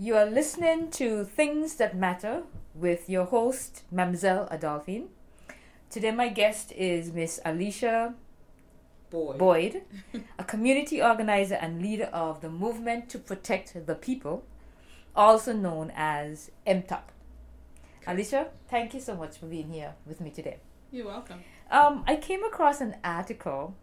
You are listening to Things That Matter with your host, Mamzelle Adolphine. Today, my guest is Miss Alicia Boyd. Boyd, a community organizer and leader of the Movement to Protect the People, also known as MTOP. Alicia, thank you so much for being here with me today. You're welcome. Um, I came across an article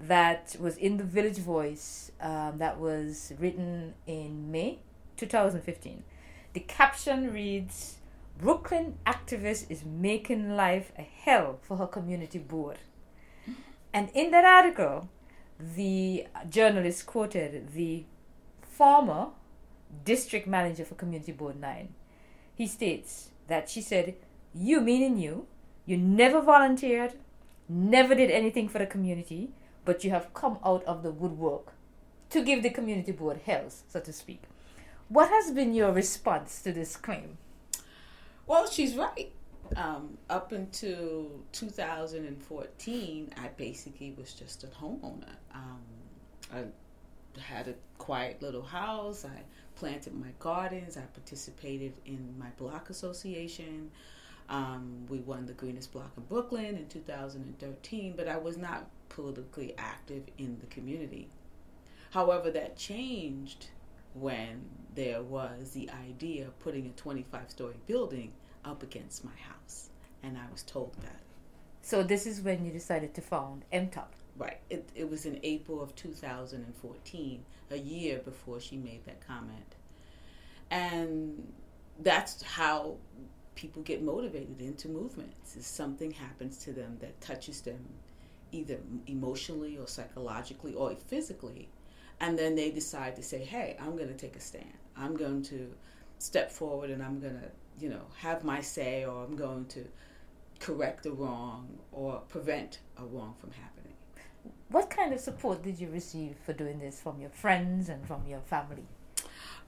that was in the Village Voice um, that was written in May 2015. The caption reads Brooklyn activist is making life a hell for her community board. And in that article, the journalist quoted the former district manager for Community Board 9. He states that she said, You, meaning you, you never volunteered, never did anything for the community, but you have come out of the woodwork to give the community board hells, so to speak. What has been your response to this claim? Well, she's right. Um, up until 2014, I basically was just a homeowner. Um, I had a quiet little house. I planted my gardens. I participated in my block association. Um, we won the greenest block in Brooklyn in 2013, but I was not politically active in the community. However, that changed when there was the idea of putting a 25 story building up against my house, and I was told that. So, this is when you decided to found MTOP. Right. It, it was in April of 2014, a year before she made that comment. And that's how people get motivated into movements. If something happens to them that touches them either emotionally or psychologically or physically, and then they decide to say, hey, I'm going to take a stand. I'm going to step forward and I'm going to, you know, have my say or I'm going to correct a wrong or prevent a wrong from happening. What kind of support did you receive for doing this from your friends and from your family?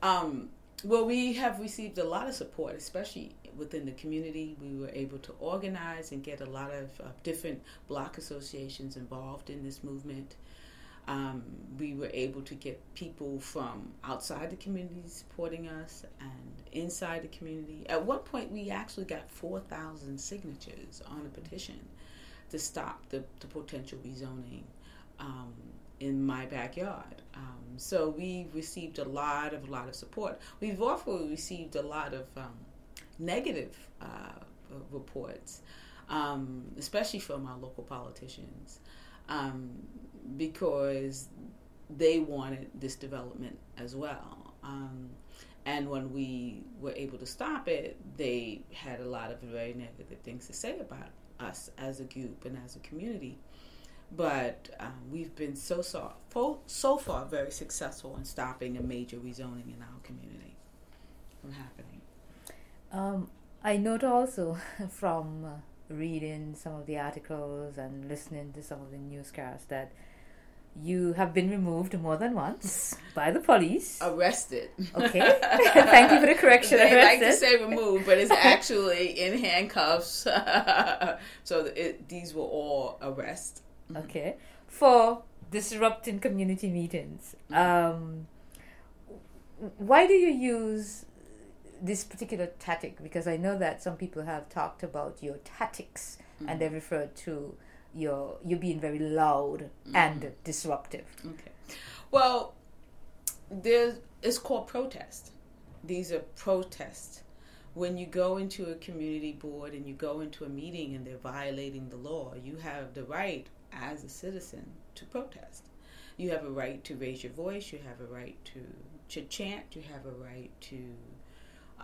Um, well, we have received a lot of support, especially within the community. We were able to organize and get a lot of uh, different block associations involved in this movement. Um, we were able to get people from outside the community supporting us and inside the community. At one point, we actually got 4,000 signatures on a petition to stop the, the potential rezoning um, in my backyard. Um, so we received a lot of a lot of support. We've also received a lot of um, negative uh, reports, um, especially from our local politicians um, because they wanted this development as well. Um, and when we were able to stop it, they had a lot of very negative things to say about us as a group and as a community. But um, we've been so, so, so far very successful in stopping a major rezoning in our community from happening. Um, I note also from uh, reading some of the articles and listening to some of the newscasts that you have been removed more than once by the police. Arrested. Okay. Thank you for the correction. They Arrested. like to say removed, but it's actually in handcuffs. so it, these were all arrests. Okay. For disrupting community meetings. Um, why do you use this particular tactic? Because I know that some people have talked about your tactics Mm-hmm. and they referred to your you're being very loud Mm-hmm. and disruptive. Okay. Well, there's it's called protest. These are protests. When you go into a community board and you go into a meeting and they're violating the law, you have the right as a citizen to protest. You have a right to raise your voice. You have a right to, to chant. You have a right to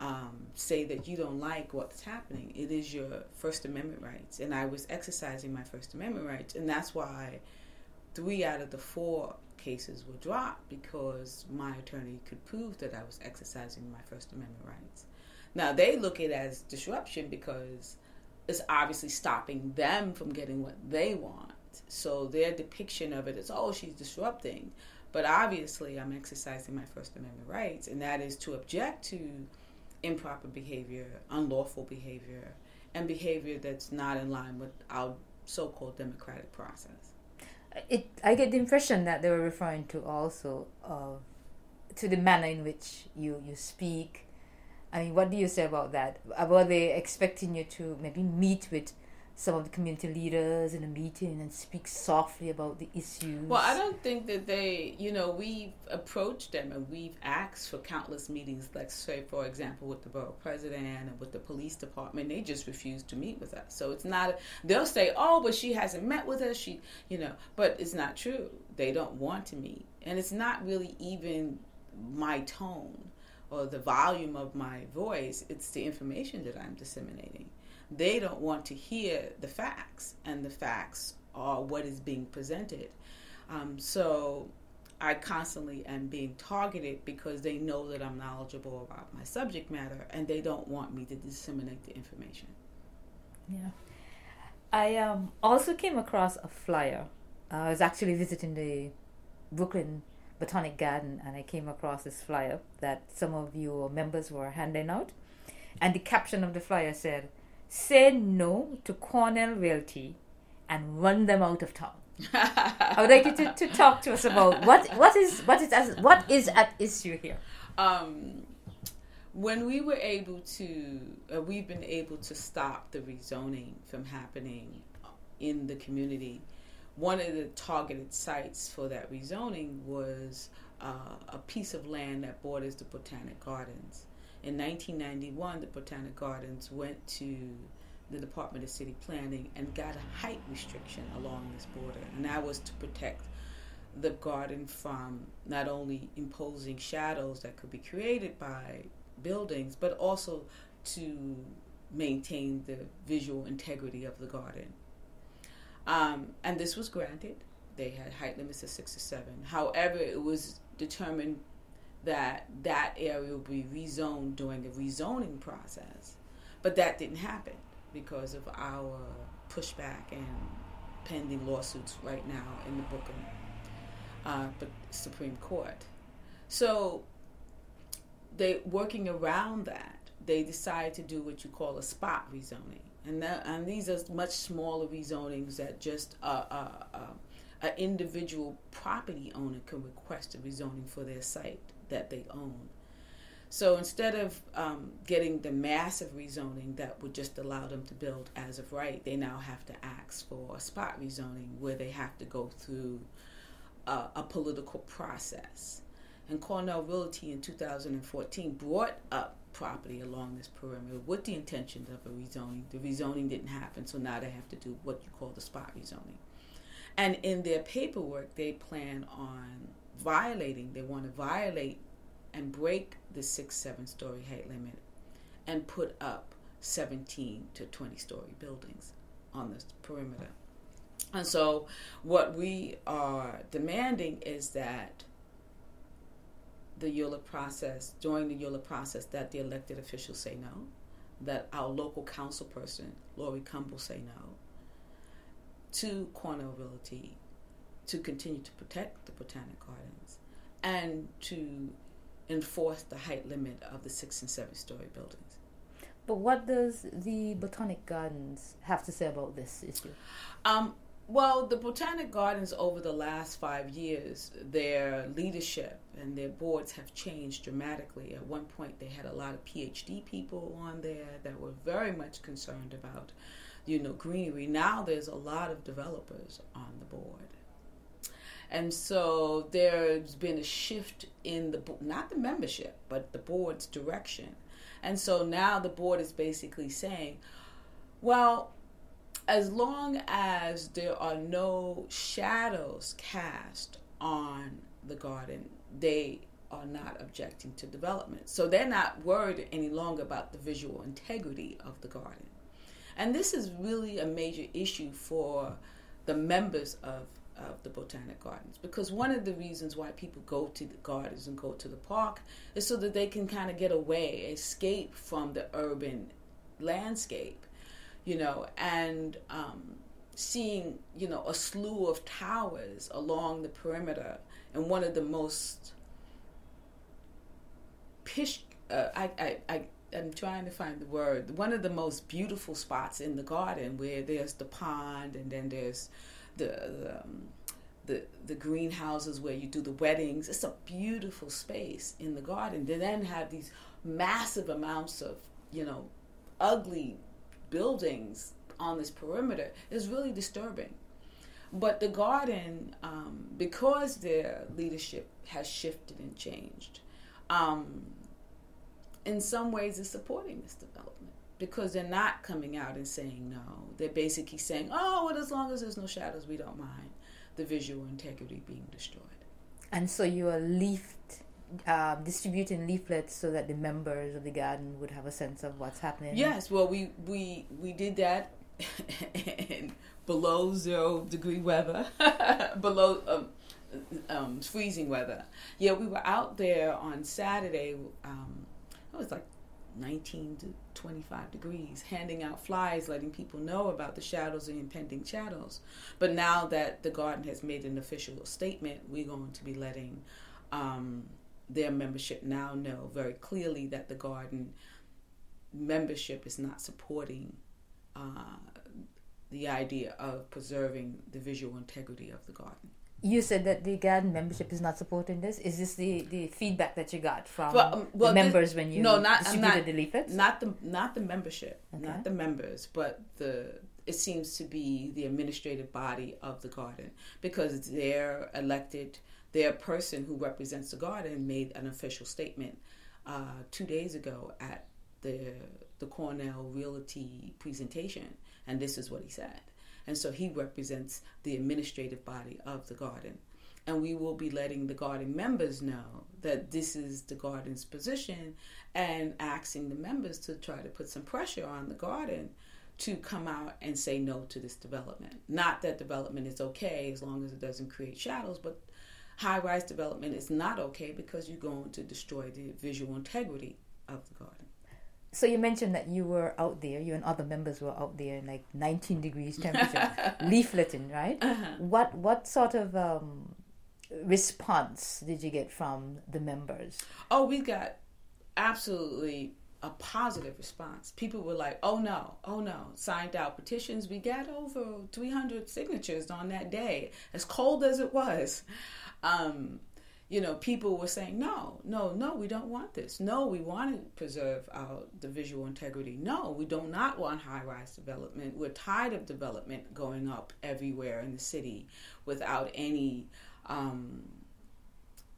um, say that you don't like what's happening. It is your First Amendment rights. And I was exercising my First Amendment rights. And that's why three out of the four cases were dropped because my attorney could prove that I was exercising my First Amendment rights. Now, they look at it as disruption because it's obviously stopping them from getting what they want. So their depiction of it is, oh, she's disrupting. But obviously, I'm exercising my First Amendment rights, and that is to object to improper behavior, unlawful behavior, and behavior that's not in line with our so called democratic process. It I get the impression that they were referring to also uh, to the manner in which you you speak. I mean, what do you say about that? Were they expecting you to maybe meet with some of the community leaders in a meeting and speak softly about the issues? Well, I don't think that they, you know, we've approached them and we've asked for countless meetings, like, say, for example, with the borough president and with the police department. They just refuse to meet with us. So it's not, they'll say, oh, but she hasn't met with us. She, you know, but it's not true. They don't want to meet. And it's not really even my tone or the volume of my voice, it's the information that I'm disseminating they don't want to hear the facts, and the facts are what is being presented. Um, so I constantly am being targeted because they know that I'm knowledgeable about my subject matter, and they don't want me to disseminate the information. Yeah. I um, also came across a flyer. Uh, I was actually visiting the Brooklyn Botanic Garden and I came across this flyer that some of your members were handing out. And the caption of the flyer said, say no to Cornell Realty and run them out of town. I would like you to, to talk to us about what what is what is as, what is at issue here. Um, when we were able to, uh, we've been able to stop the rezoning from happening in the community. One of the targeted sites for that rezoning was uh, a piece of land that borders the Botanic Gardens. In 1991, the Botanic Gardens went to the Department of City Planning and got a height restriction along this border, and that was to protect the garden from not only imposing shadows that could be created by buildings, but also to maintain the visual integrity of the garden. Um, and this was granted. They had height limits of six to seven. However, it was determined that that area will be rezoned during the rezoning process. But that didn't happen because of our pushback and pending lawsuits right now in the Brooklyn uh, Supreme Court. So they working around that, they decided to do what you call a spot rezoning, and that, and these are much smaller rezonings that just uh, uh, uh, an individual property owner can request a rezoning for their site that they own. So instead of um, getting the massive rezoning that would just allow them to build as of right, they now have to ask for a spot rezoning where they have to go through a, a political process. And Cornell Realty in 2014 brought up property along this perimeter with the intention of a rezoning. The rezoning didn't happen, so now they have to do what you call the spot rezoning. And in their paperwork, they plan on violating, they want to violate and break the six, seven story height limit and put up 17 to 20 story buildings on this perimeter. And so, what we are demanding is that the ULURP process, during the ULURP process, that the elected officials say no, that our local council person, Laurie Cumbo, say no to Cornell Realty to continue to protect the Botanic Gardens and to enforce the height limit of the six and seven story buildings. But what does the Botanic Gardens have to say about this issue? Um, well, the Botanic Gardens over the last five years, their leadership and their boards have changed dramatically. At one point, they had a lot of PhD people on there that were very much concerned about, you know, greenery. Now there's a lot of developers on the board and so there's been a shift in the not the membership, but the board's direction. And so now the board is basically saying, well, as long as there are no shadows cast on the garden, they are not objecting to development. So they're not worried any longer about the visual integrity of the garden. And this is really a major issue for the members of of the botanic gardens because one of the reasons why people go to the gardens and go to the park is so that they can kind of get away escape from the urban landscape you know and um, seeing you know a slew of towers along the perimeter and one of the most pish uh, I, I, I I'm trying to find the word. One of the most beautiful spots in the garden where there's the pond and then there's the the, um, the the greenhouses where you do the weddings. It's a beautiful space in the garden. They then have these massive amounts of you know ugly buildings on this perimeter. It's really disturbing. But the garden, um, because their leadership has shifted and changed, um, in some ways is supporting this development because they're not coming out and saying no. They're basically saying, oh, well, as long as there's no shadows, we don't mind the visual integrity being destroyed. And so you are leafed, uh, distributing leaflets so that the members of the garden would have a sense of what's happening. Yes, well, we we we did that in below zero degree weather, below um, um, freezing weather. Yeah, we were out there on Saturday. Um, it was like 19 to 25 degrees, handing out flyers, letting people know about the shadows and impending shadows. But now that the garden has made an official statement, we're going to be letting um, their membership now know very clearly that the garden membership is not supporting uh, the idea of preserving the visual integrity of the garden. You said that the garden membership is not supporting this. Is this the, the feedback that you got from Well, um, well, the this- members when you no, not- distributed not- the leaflets? Not the not the membership, Okay. not the members, but the it seems to be the administrative body of the garden because their elected their person who represents the garden made an official statement uh, two days ago at the the Cornell Realty presentation, and this is what he said. And so he represents the administrative body of the garden. And we will be letting the garden members know that this is the garden's position and asking the members to try to put some pressure on the garden to come out and say no to this development. Not that development is okay as long as it doesn't create shadows, but high rise development is not okay because you're going to destroy the visual integrity of the garden. So you mentioned that you were out there, you and other members were out there in like 19 degrees temperature, leafleting, right? Uh-huh. What what sort of um, response did you get from the members? Oh, we got absolutely a positive response. People were like, "Oh no, oh no!" Signed out petitions. We got over 300 signatures on that day, as cold as it was. Um, you know, people were saying, "No, no, no, we don't want this. No, we want to preserve our the visual integrity. No, we do not want high-rise development. We're tired of development going up everywhere in the city without any." Um,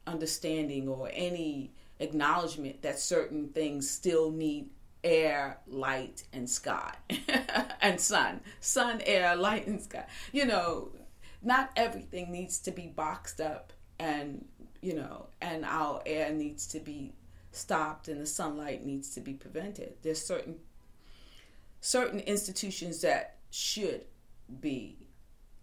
understanding or any acknowledgement that certain things still need air, light, and sky, and sun. Sun, air, light, and sky. You know, not everything needs to be boxed up, and you know, and our air needs to be stopped, and the sunlight needs to be prevented. There's certain certain institutions that should be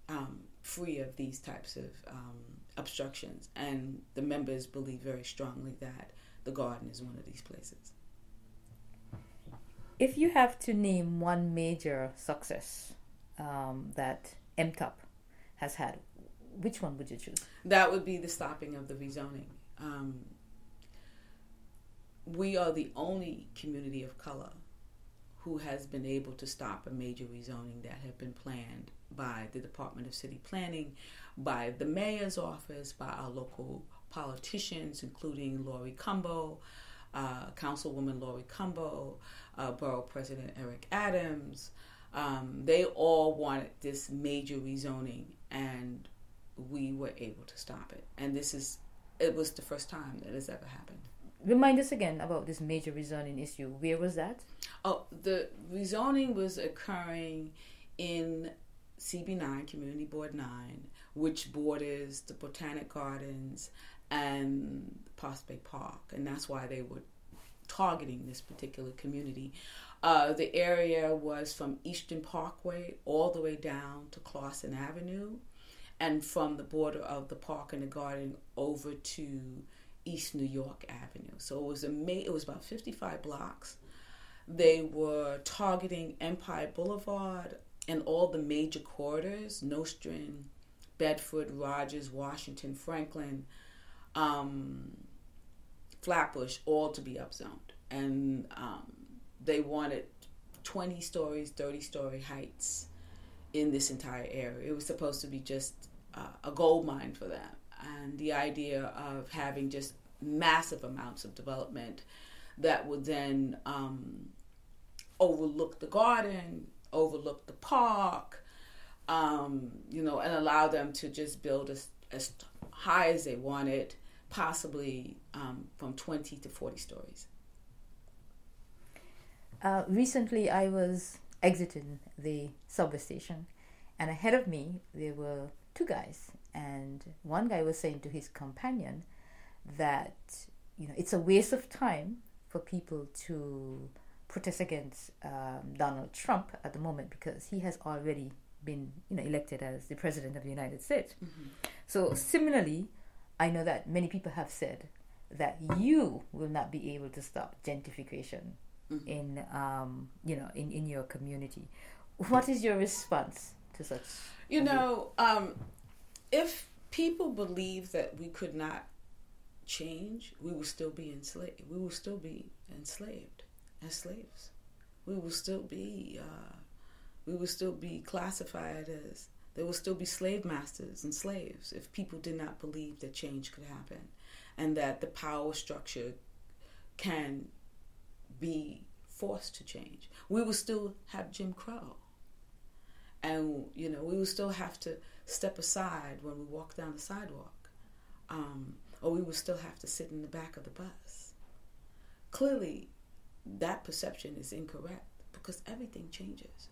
um, free of these types of um, obstructions, and the members believe very strongly that the garden is one of these places. If you have to name one major success um, that MTOP has had, which one would you choose? That would be the stopping of the rezoning. Um, we are the only community of color who has been able to stop a major rezoning that had been planned by the Department of City Planning, by the mayor's office, by our local politicians, including Laurie Cumbo, uh, Councilwoman Laurie Cumbo, uh, Borough President Eric Adams. Um, they all wanted this major rezoning, and we were able to stop it. And this is, it was the first time that has ever happened. Remind us again about this major rezoning issue. Where was that? Oh, the rezoning was occurring in CB9, Community Board 9, which borders the Botanic Gardens and Prospect Park. And that's why they were targeting this particular community. Uh, the area was from Eastern Parkway all the way down to Clarkson Avenue, and from the border of the park and the garden over to East New York Avenue. So it was a it was about 55 blocks. They were targeting Empire Boulevard and all the major corridors: Nostrand, Bedford, Rogers, Washington, Franklin, um, Flatbush, all to be upzoned, and um, they wanted 20 stories, 30 story heights in this entire area. It was supposed to be just uh, a gold mine for them. And the idea of having just massive amounts of development that would then um, overlook the garden, overlook the park, um, you know, and allow them to just build as, as high as they wanted, possibly um, from 20 to 40 stories. Uh, recently, I was exiting the subway station, and ahead of me, there were two guys. And one guy was saying to his companion that, you know, it's a waste of time for people to protest against um, Donald Trump at the moment because he has already been you know elected as the president of the United States. Mm-hmm. So similarly, I know that many people have said that you will not be able to stop gentrification mm-hmm. in um, you know in, in your community. What is your response to such? You know, um, if people believe that we could not change, we will still be enslaved. We will still be enslaved as slaves. We will still be. Uh, we will still be classified as there will still be slave masters and slaves if people did not believe that change could happen and that the power structure can be forced to change. We will still have Jim Crow. And, you know, we would still have to step aside when we walk down the sidewalk. Um, or we would still have to sit in the back of the bus. Clearly, that perception is incorrect because everything changes.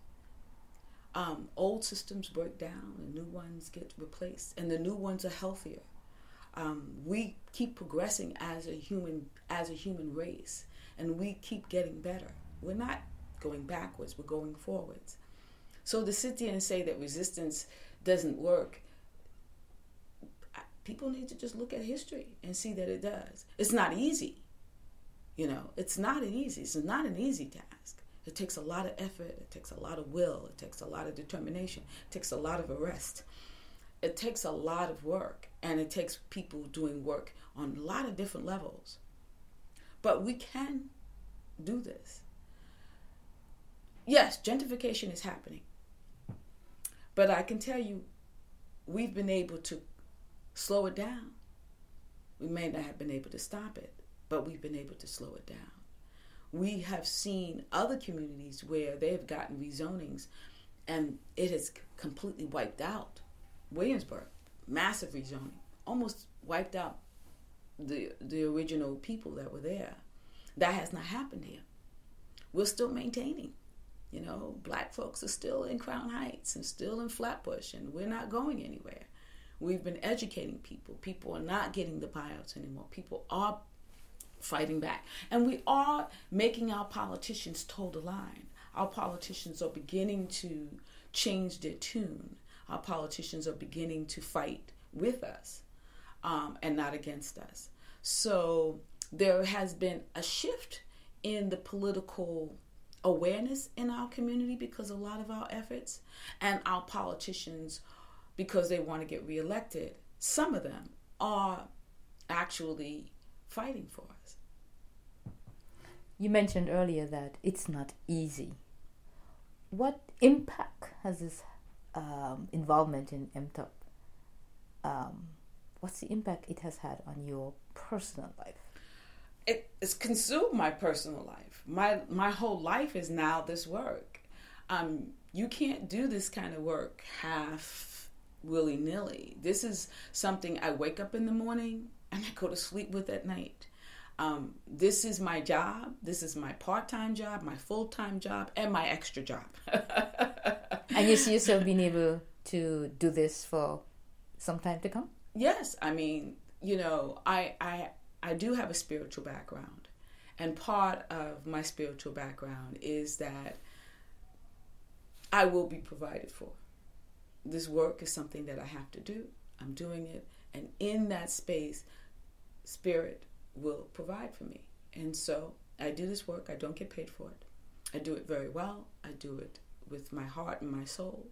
Um, old systems break down and new ones get replaced, and the new ones are healthier. Um, we keep progressing as a human as a human race, and we keep getting better. We're not going backwards; we're going forwards. So to sit there and say that resistance doesn't work, people need to just look at history and see that it does. It's not easy. You know, it's not an easy. It's not an easy task. It takes a lot of effort. It takes a lot of will. It takes a lot of determination. It takes a lot of arrest. It takes a lot of work, and it takes people doing work on a lot of different levels. But we can do this. Yes, gentrification is happening. But I can tell you, we've been able to slow it down. We may not have been able to stop it, but we've been able to slow it down. We have seen other communities where they've gotten rezonings and it has completely wiped out Williamsburg, massive rezoning, almost wiped out the the original people that were there. That has not happened here. We're still maintaining. You know, black folks are still in Crown Heights and still in Flatbush, and we're not going anywhere. We've been educating people. People are not getting the buyouts anymore. People are fighting back. And we are making our politicians toe the line. Our politicians are beginning to change their tune. Our politicians are beginning to fight with us um, and not against us. So there has been a shift in the political awareness in our community because a lot of our efforts and our politicians because they want to get reelected some of them are actually fighting for us you mentioned earlier that it's not easy. What impact has this um, involvement in MTOP? Um, what's the impact it has had on your personal life? It, it's consumed my personal life. My my whole life is now this work. Um, you can't do this kind of work half willy nilly. This is something I wake up in the morning and I go to sleep with at night um, this is my job. This is my part time job, my full time job, and my extra job. and you see yourself being able to do this for some time to come? Yes. I mean, you know, I, I, I do have a spiritual background. And part of my spiritual background is that I will be provided for. This work is something that I have to do. I'm doing it. And in that space, spirit will provide for me. And so I do this work, I don't get paid for it. I do it very well, I do it with my heart and my soul.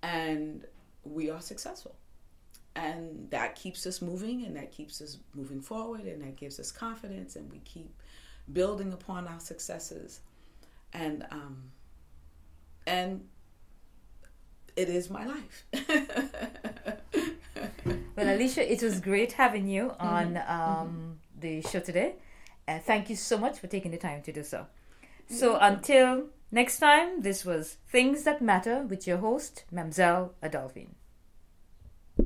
And we are successful. And that keeps us moving and that keeps us moving forward and that gives us confidence and we keep building upon our successes. And um, and it is my life. Well, Alicia, it was great having you on um, the show today. Uh, thank you so much for taking the time to do so. So until next time, this was Things That Matter with your host, Mamzelle Adolphine.